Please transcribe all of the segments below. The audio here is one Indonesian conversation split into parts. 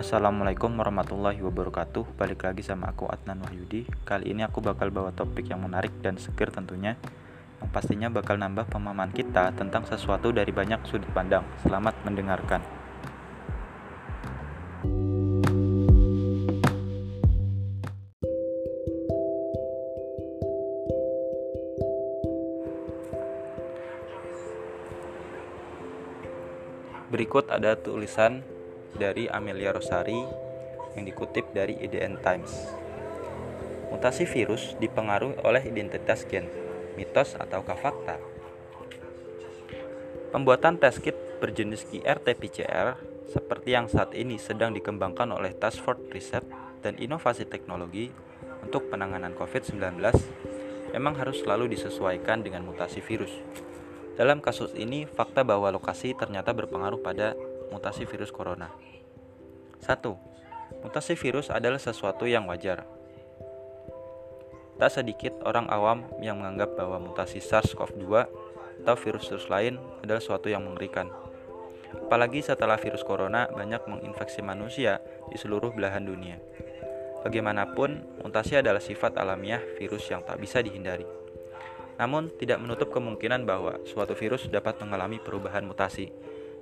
Assalamualaikum warahmatullahi wabarakatuh. Balik lagi sama aku Adnan Wahyudi. Kali ini aku bakal bawa topik yang menarik dan seger tentunya Yang pastinya bakal nambah pemahaman kita tentang sesuatu dari banyak sudut pandang. Selamat mendengarkan. Berikut ada tulisan dari Amelia Rosari yang dikutip dari IDN Times. Mutasi virus dipengaruhi oleh identitas gen, mitos ataukah fakta? Pembuatan tes kit berjenis QRT-PCR seperti yang saat ini sedang dikembangkan oleh Task Force Research dan Inovasi Teknologi untuk penanganan COVID-19 memang harus selalu disesuaikan dengan mutasi virus. Dalam kasus ini, fakta bahwa lokasi ternyata berpengaruh pada mutasi virus corona. 1. Mutasi virus adalah sesuatu yang wajar. Tak sedikit orang awam yang menganggap bahwa mutasi SARS-CoV-2 atau virus-virus lain adalah sesuatu yang mengerikan. Apalagi setelah virus corona banyak menginfeksi manusia di seluruh belahan dunia. Bagaimanapun, mutasi adalah sifat alamiah virus yang tak bisa dihindari. Namun, tidak menutup kemungkinan bahwa suatu virus dapat mengalami perubahan mutasi,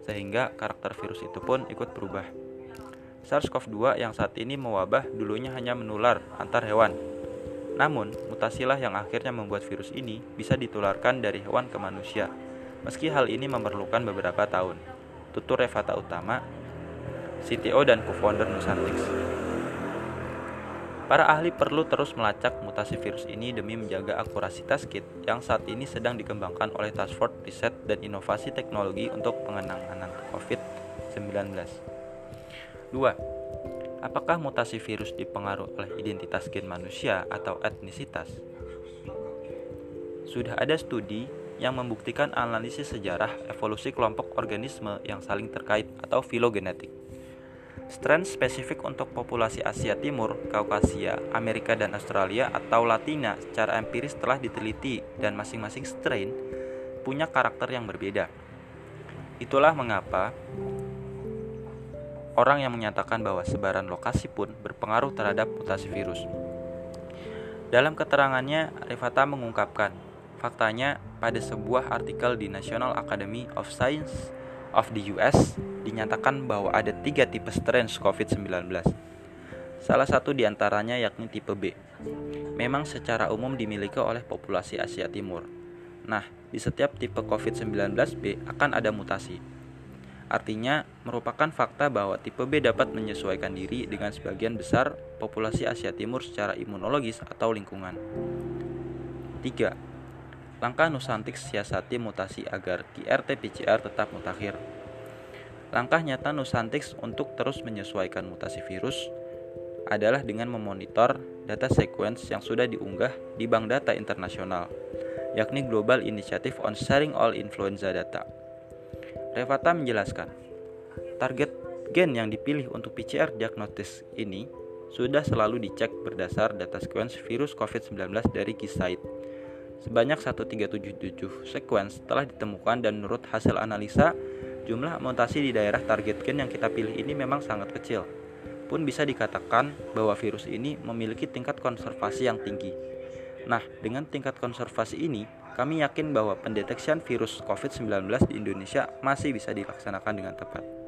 sehingga karakter virus itu pun ikut berubah. SARS-CoV-2 yang saat ini mewabah dulunya hanya menular antar hewan. Namun, mutasilah yang akhirnya membuat virus ini bisa ditularkan dari hewan ke manusia. Meski hal ini memerlukan beberapa tahun. Tutur Revata Utama, CTO dan co-founder Nusantix. Para ahli perlu terus melacak mutasi virus ini demi menjaga akurasi test kit yang saat ini sedang dikembangkan oleh Task Force Riset dan Inovasi Teknologi untuk pengenangan COVID-19. 2. Apakah mutasi virus dipengaruhi oleh identitas gen manusia atau etnisitas? Sudah ada studi yang membuktikan analisis sejarah evolusi kelompok organisme yang saling terkait atau filogenetik. Strain spesifik untuk populasi Asia Timur, Kaukasia, Amerika dan Australia atau Latina secara empiris telah diteliti dan masing-masing strain punya karakter yang berbeda. Itulah mengapa orang yang menyatakan bahwa sebaran lokasi pun berpengaruh terhadap mutasi virus. Dalam keterangannya, Rivata mengungkapkan, faktanya pada sebuah artikel di National Academy of Science of the US dinyatakan bahwa ada tiga tipe strain COVID-19. Salah satu di antaranya yakni tipe B. Memang secara umum dimiliki oleh populasi Asia Timur. Nah, di setiap tipe COVID-19B akan ada mutasi. Artinya, merupakan fakta bahwa tipe B dapat menyesuaikan diri dengan sebagian besar populasi Asia Timur secara imunologis atau lingkungan. 3. Langkah Nusantik siasati mutasi agar QRT-PCR tetap mutakhir. Langkah nyata Nusantik untuk terus menyesuaikan mutasi virus adalah dengan memonitor data sequence yang sudah diunggah di Bank Data Internasional, yakni Global Initiative on Sharing All Influenza Data. Revata menjelaskan, target gen yang dipilih untuk PCR diagnosis ini sudah selalu dicek berdasar data sequence virus COVID-19 dari Keysight Sebanyak 1377 sequence telah ditemukan dan menurut hasil analisa, jumlah mutasi di daerah target gen yang kita pilih ini memang sangat kecil. Pun bisa dikatakan bahwa virus ini memiliki tingkat konservasi yang tinggi. Nah, dengan tingkat konservasi ini, kami yakin bahwa pendeteksian virus COVID-19 di Indonesia masih bisa dilaksanakan dengan tepat.